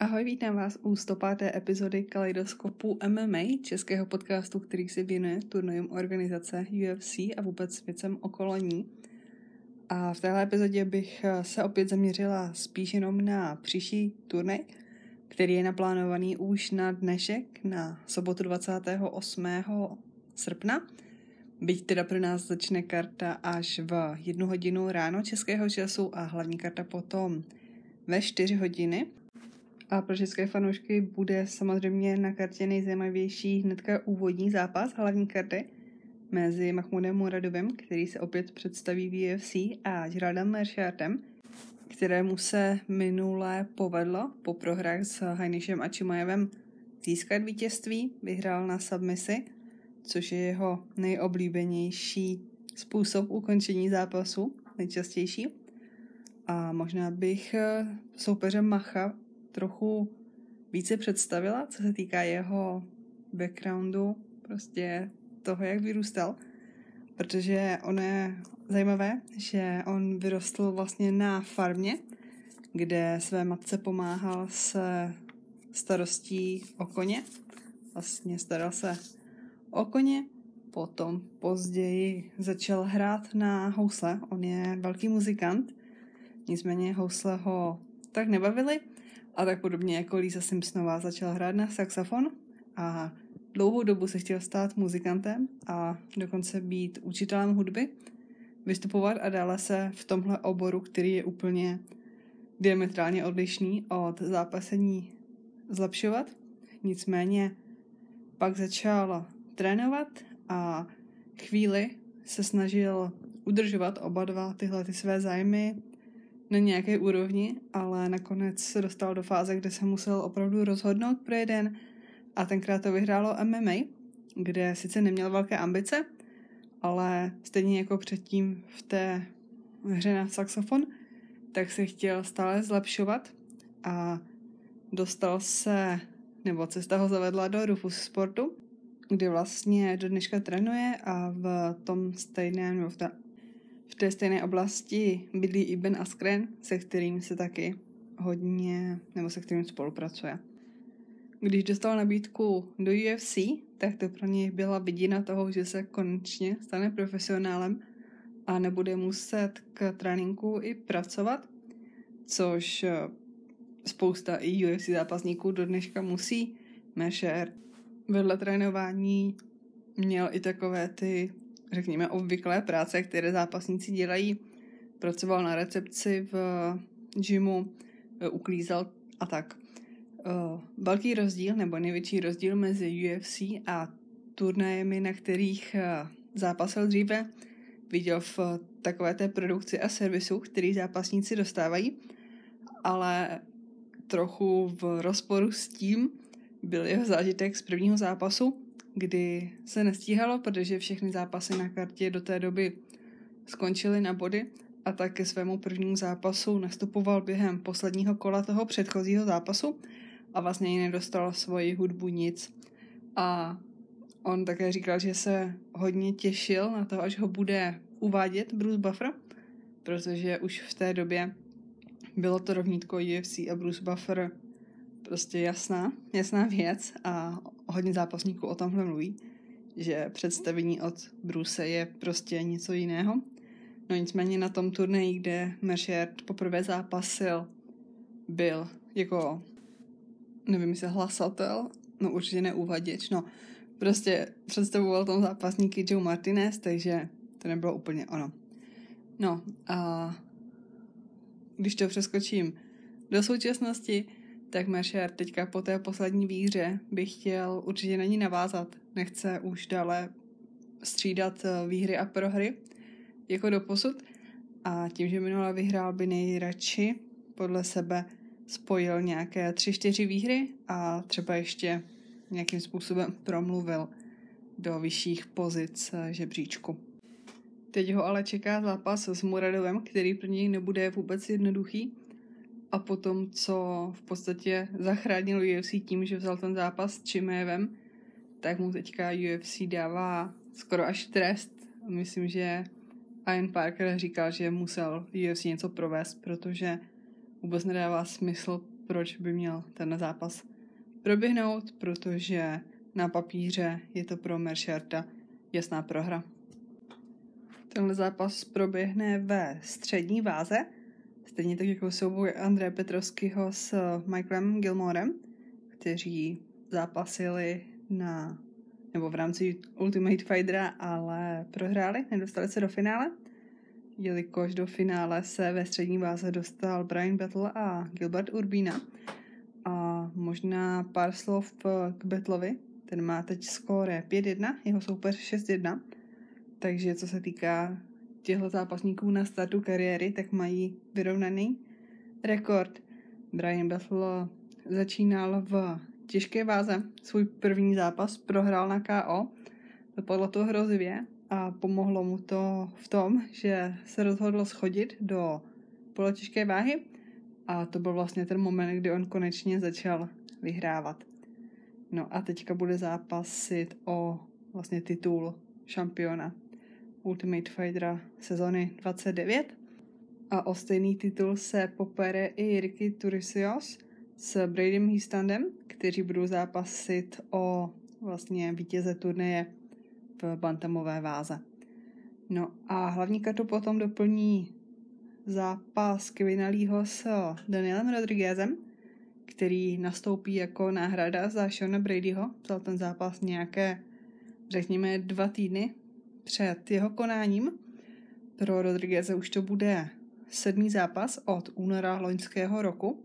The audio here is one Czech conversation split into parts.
Ahoj, vítám vás u 105. epizody Kaleidoskopu MMA, českého podcastu, který se věnuje turnajům organizace UFC a vůbec věcem okolo ní. A v téhle epizodě bych se opět zaměřila spíš jenom na příští turnaj, který je naplánovaný už na dnešek, na sobotu 28. srpna. Byť teda pro nás začne karta až v jednu hodinu ráno českého času a hlavní karta potom ve 4 hodiny. A pro české fanoušky bude samozřejmě na kartě nejzajímavější hnedka úvodní zápas hlavní karty mezi Mahmudem Muradovem, který se opět představí v UFC, a Geraldem Merchartem, kterému se minule povedlo po prohrách s Hajnišem a Čimajevem získat vítězství. Vyhrál na submisi, což je jeho nejoblíbenější způsob ukončení zápasu, nejčastější. A možná bych eh, soupeřem Macha trochu více představila, co se týká jeho backgroundu, prostě toho, jak vyrůstal. Protože ono je zajímavé, že on vyrostl vlastně na farmě, kde své matce pomáhal se starostí o koně. Vlastně staral se o koně, potom později začal hrát na housle. On je velký muzikant, nicméně housle ho tak nebavily a tak podobně jako Lisa Simpsonová začala hrát na saxofon a dlouhou dobu se chtěl stát muzikantem a dokonce být učitelem hudby, vystupovat a dále se v tomhle oboru, který je úplně diametrálně odlišný od zápasení zlepšovat. Nicméně pak začal trénovat a chvíli se snažil udržovat oba dva tyhle ty své zájmy na nějaké úrovni, ale nakonec se dostal do fáze, kde se musel opravdu rozhodnout pro jeden. A tenkrát to vyhrálo MMA, kde sice neměl velké ambice, ale stejně jako předtím v té hře na saxofon, tak se chtěl stále zlepšovat a dostal se, nebo cesta ho zavedla do Rufus Sportu, kde vlastně do dneška trénuje a v tom stejném, v, ta, v té stejné oblasti bydlí i Ben Askren, se kterým se taky hodně, nebo se kterým spolupracuje. Když dostal nabídku do UFC, tak to pro něj byla vidina toho, že se konečně stane profesionálem a nebude muset k tréninku i pracovat, což spousta i UFC zápasníků do dneška musí. Mesher vedle trénování měl i takové ty, řekněme, obvyklé práce, které zápasníci dělají. Pracoval na recepci v gymu, eh, uklízel a tak. Uh, velký rozdíl, nebo největší rozdíl mezi UFC a turnajemi, na kterých uh, zápasil dříve, viděl v takové té produkci a servisu, který zápasníci dostávají, ale trochu v rozporu s tím byl jeho zážitek z prvního zápasu, kdy se nestíhalo, protože všechny zápasy na kartě do té doby skončily na body a tak ke svému prvnímu zápasu nastupoval během posledního kola toho předchozího zápasu a vlastně jí nedostal svoji hudbu nic. A on také říkal, že se hodně těšil na to, až ho bude uvádět Bruce Buffer, protože už v té době bylo to rovnítko UFC a Bruce Buffer prostě jasná, jasná věc a hodně zápasníků o tomhle mluví, že představení od Bruce je prostě něco jiného. No nicméně na tom turnaji, kde Merchard poprvé zápasil, byl jako nevím, jestli hlasatel, no určitě ne uvaděč, no prostě představoval tam zápasníky Joe Martinez, takže to nebylo úplně ono. No a když to přeskočím do současnosti, tak Mercer teďka po té poslední výhře by chtěl určitě na ní navázat. Nechce už dále střídat eh, výhry a prohry jako do posud. A tím, že minule vyhrál, by nejradši podle sebe spojil nějaké tři, čtyři výhry a třeba ještě nějakým způsobem promluvil do vyšších pozic eh, žebříčku. Teď ho ale čeká zápas s Muradovem, který pro něj nebude vůbec jednoduchý. A potom, co v podstatě zachránil UFC tím, že vzal ten zápas s Čimévem, tak mu teďka UFC dává skoro až trest. Myslím, že Ian Parker říkal, že musel UFC něco provést, protože vůbec nedává smysl, proč by měl ten zápas proběhnout, protože na papíře je to pro Mersharta jasná prohra. Tenhle zápas proběhne ve střední váze, stejně tak jako souboj Andreje Petrovského s Michaelem Gilmorem, kteří zápasili na nebo v rámci Ultimate Fightera, ale prohráli, nedostali se do finále, jelikož do finále se ve střední váze dostal Brian Battle a Gilbert Urbina. A možná pár slov k Battleovi, ten má teď skóre 5-1, jeho soupeř 6-1, takže co se týká těchto zápasníků na startu kariéry, tak mají vyrovnaný rekord. Brian Battle začínal v těžké váze. Svůj první zápas prohrál na KO. Dopadlo to hrozivě a pomohlo mu to v tom, že se rozhodl schodit do polotěžké váhy a to byl vlastně ten moment, kdy on konečně začal vyhrávat. No a teďka bude zápasit o vlastně titul šampiona Ultimate Fightera sezony 29 a o stejný titul se popere i Ricky Turisios – s Bradym Heastandem, kteří budou zápasit o vlastně vítěze turnaje v bantamové váze. No a hlavní kartu potom doplní zápas Kevina Leeho s Danielem Rodriguezem, který nastoupí jako náhrada za Shona Bradyho. Vzal ten zápas nějaké, řekněme, dva týdny před jeho konáním. Pro Rodrigueze už to bude sedmý zápas od února loňského roku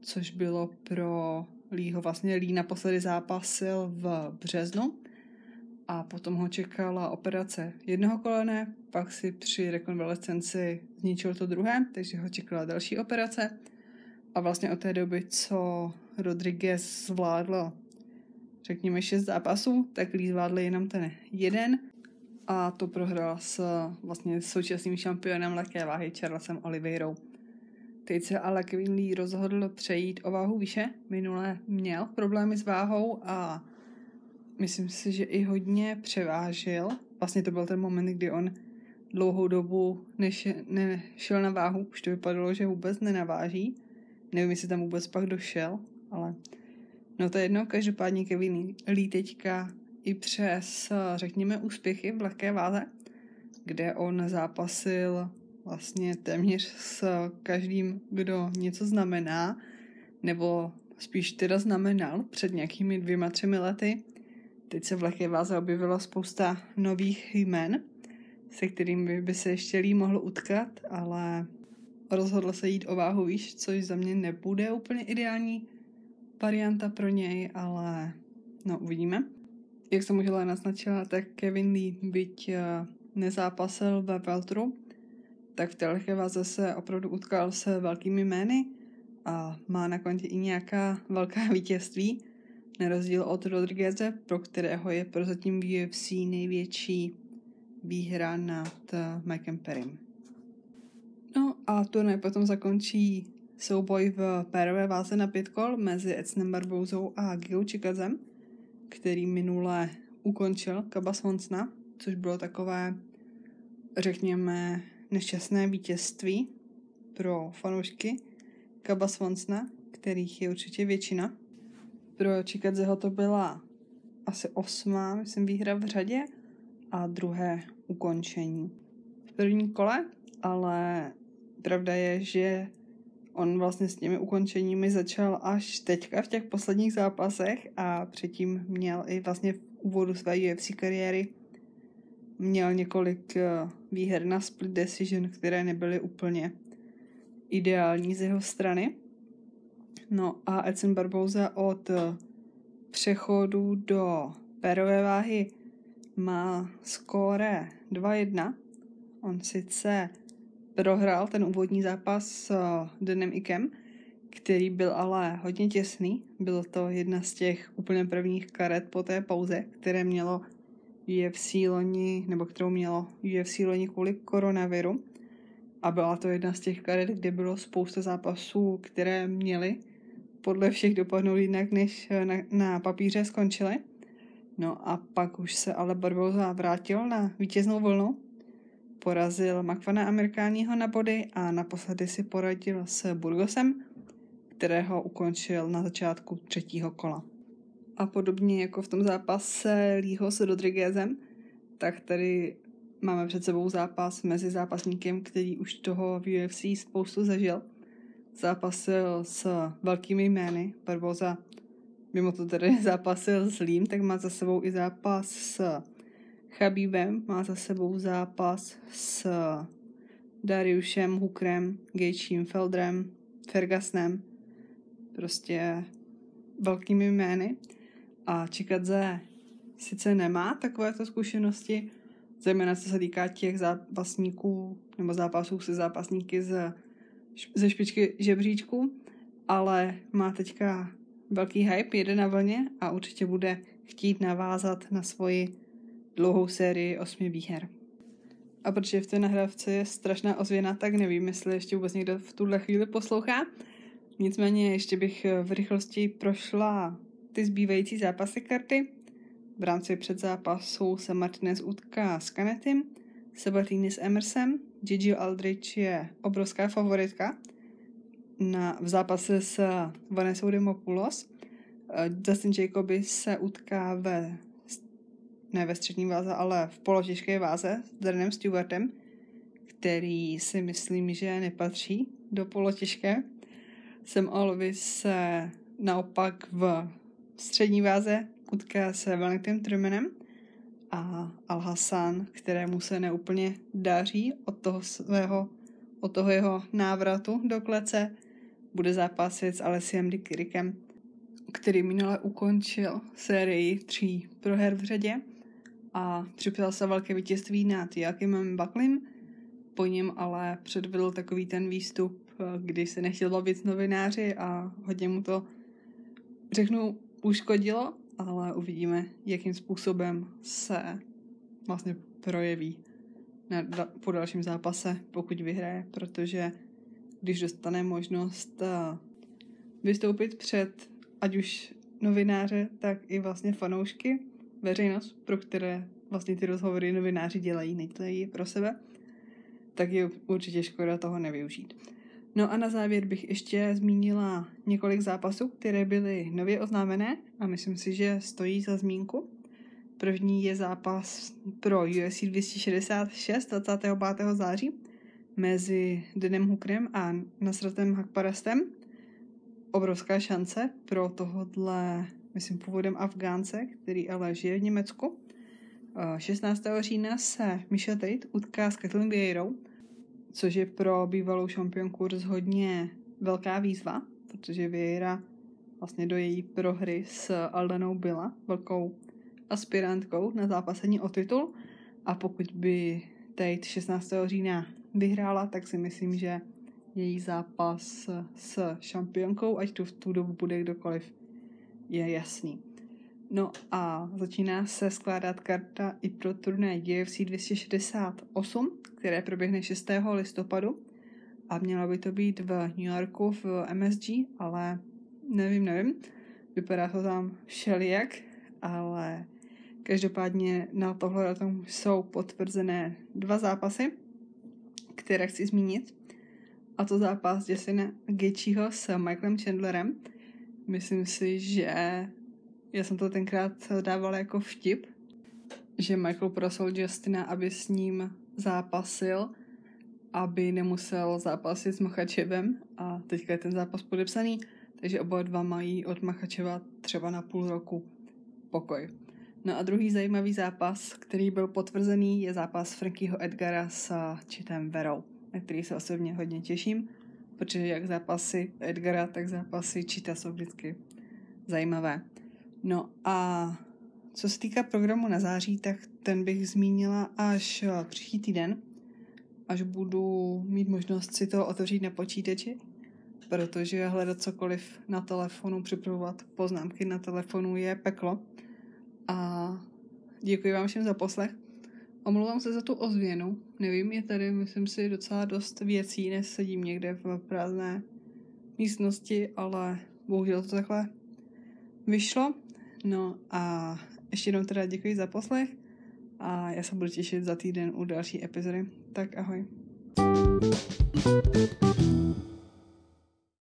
což bylo pro Lího vlastně Lí naposledy zápasil v březnu. A potom ho čekala operace jednoho kolene, pak si při rekonvalescenci zničil to druhé, takže ho čekala další operace. A vlastně od té doby, co Rodriguez zvládl řekněme šest zápasů, tak Lee zvládl jenom ten jeden a to prohrál s vlastně současným šampionem lehké váhy Charlesem Oliveirou. Teď se ale Kevin Lee rozhodl přejít o váhu výše. Minule měl problémy s váhou a myslím si, že i hodně převážil. Vlastně to byl ten moment, kdy on dlouhou dobu než, nešel na váhu, už to vypadalo, že vůbec nenaváží. Nevím, jestli tam vůbec pak došel, ale no to je jedno, každopádně Kevin Lee teďka i přes, řekněme, úspěchy v lehké váze, kde on zápasil vlastně téměř s každým, kdo něco znamená, nebo spíš teda znamenal před nějakými dvěma, třemi lety. Teď se v lehké váze objevila spousta nových jmen, se kterými by se ještě líp mohl utkat, ale rozhodl se jít o váhu výš, což za mě nebude úplně ideální varianta pro něj, ale no uvidíme. Jak jsem už naznačila, tak Kevin Lee, byť eh, nezápasil ve Veltru, tak v té lehké váze se opravdu utkal se velkými jmény a má na kontě i nějaká velká vítězství, na rozdíl od Rodrigueze, pro kterého je prozatím v UFC největší výhra nad eh, Mikem Perrym. No a turnaj potom zakončí souboj v pérové váze na pět kol mezi Ecnem Barbouzou a Gigou Čikazem, který minule ukončil Kaba Svonsna, což bylo takové, řekněme, nešťastné vítězství pro fanoušky Kaba Svonsna, kterých je určitě většina. Pro Čikadzeho to byla asi osmá, myslím, výhra v řadě a druhé ukončení. V prvním kole, ale pravda je, že on vlastně s těmi ukončeními začal až teďka v těch posledních zápasech a předtím měl i vlastně v úvodu své UFC kariéry měl několik eh, výher na split decision, které nebyly úplně ideální z jeho strany. No a Edson Barboza od eh, přechodu do perové váhy má skóre 2-1. On sice prohrál ten úvodní zápas s eh, Denem Ikem, který byl ale hodně těsný. Byl to jedna z těch úplně prvních karet po té pauze, které mělo UFC loni, nebo kterou mělo UFC loni kvůli koronaviru. A byla to jedna z těch karet, kde bylo spousta zápasů, které měly podle všech dopadnout jinak, než na, na papíře skončily. No a pak už se ale Barboza vrátil na vítěznou vlnu. Porazil Makvana Amerikáního na body a naposledy si poradil s Burgosem, kterého ukončil na začátku třetího kola. A podobně jako v tom zápase Lího s Rodriguezem, tak tady máme před sebou zápas mezi zápasníkem, který už toho v UFC spoustu zažil. Zápasil s velkými jmény, Barboza mimo to tedy zápasil s Lím, tak má za sebou i zápas s Chabíbem, má za sebou zápas s Dariušem, Hukrem, Gejčím, Feldrem, Fergasnem, prostě velkými jmény. A Čikadze sice nemá takovéto zkušenosti, zejména co se týká těch zápasníků nebo zápasů se zápasníky z, ze špičky žebříčku, ale má teďka velký hype, jede na vlně a určitě bude chtít navázat na svoji dlouhou sérii osmi výher. A protože v té nahrávce je strašná ozvěna, tak nevím, jestli ještě vůbec někdo v tuhle chvíli poslouchá. Nicméně ještě bych v rychlosti prošla ty zbývající zápasy karty. V rámci předzápasu se Martinez utká s Kanetym, Sabatini s Emersem, Gigi Aldrich je obrovská favoritka na, v zápase s Vanessa Demopoulos. Justin Jacoby se utká ve ne ve střední váze, ale v polotěžké váze s Darenem Stewartem, který si myslím, že nepatří do polotěžké. Sam Alvis se naopak v střední váze utká se Wellington Trumanem a Al Hassan, kterému se neúplně daří od toho svého, od toho jeho návratu do klece, bude zápasit s Alessiem Dikirikem, který minule ukončil sérii tří proher v řadě a připsal se velké vítězství nad Jakimem Baklim, po něm ale předvedl takový ten výstup, kdy se nechtěl bavit s novináři a hodně mu to, řeknu, uškodilo, ale uvidíme, jakým způsobem se vlastně projeví na, po dalším zápase, pokud vyhraje, protože když dostane možnost eh, vystoupit před ať už novináře, tak i vlastně fanoušky, veřejnost, pro které vlastně ty rozhovory novináři dělají, nedělají pro sebe, tak je určitě škoda toho nevyužít. No a na závěr bych ještě zmínila několik zápasů, které byly nově oznámené a myslím si, že stojí za zmínku. První je zápas pro UFC 266 25. září mezi Denem Hukrem a Nasratem Hakparastem. Obrovská šance pro tohohle, myslím, původem Afgánce, který ale žije v Německu. 16. října se Michel Tate utká s Kathleen Vieirou, což je pro bývalou šampionku rozhodně velká výzva, protože Vieira vlastně do její prohry s Aldanou byla velkou aspirantkou na zápasení o titul a pokud by Tate 16. října vyhrála, tak si myslím, že její zápas s šampionkou, ať tu v tu dobu bude kdokoliv, je jasný. No a začíná se skládat karta i pro turné UFC 268, které proběhne 6. listopadu a mělo by to být v New Yorku v MSG, ale nevím, nevím. Vypadá to tam všelijak, ale každopádně na tohle datum jsou potvrzené dva zápasy, které chci zmínit. A to zápas Jessina Gaethjeho s Michaelem Chandlerem. Myslím si, že já jsem to tenkrát dávala jako vtip, že Michael prosil Justina, aby s ním zápasil, aby nemusel zápasit s Machačevem a teďka je ten zápas podepsaný, takže oba dva mají od Machačeva třeba na půl roku pokoj. No a druhý zajímavý zápas, který byl potvrzený, je zápas Frankieho Edgara s Čitem Verou, na který se osobně hodně těším, protože jak zápasy Edgara, tak zápasy Čita jsou vždycky zajímavé. No a co se týká programu na září, tak ten bych zmínila až příští týden, až budu mít možnost si to otevřít na počítači, protože hledat cokoliv na telefonu, připravovat poznámky na telefonu je peklo. A děkuji vám všem za poslech. Omlouvám se za tu ozvěnu. Nevím, je tady, myslím si, docela dost věcí, než sedím někde v prázdné místnosti, ale bohužel to takhle vyšlo. No a ještě jednou teda děkuji za poslech a já se budu těšit za týden u další epizody. Tak ahoj. thank you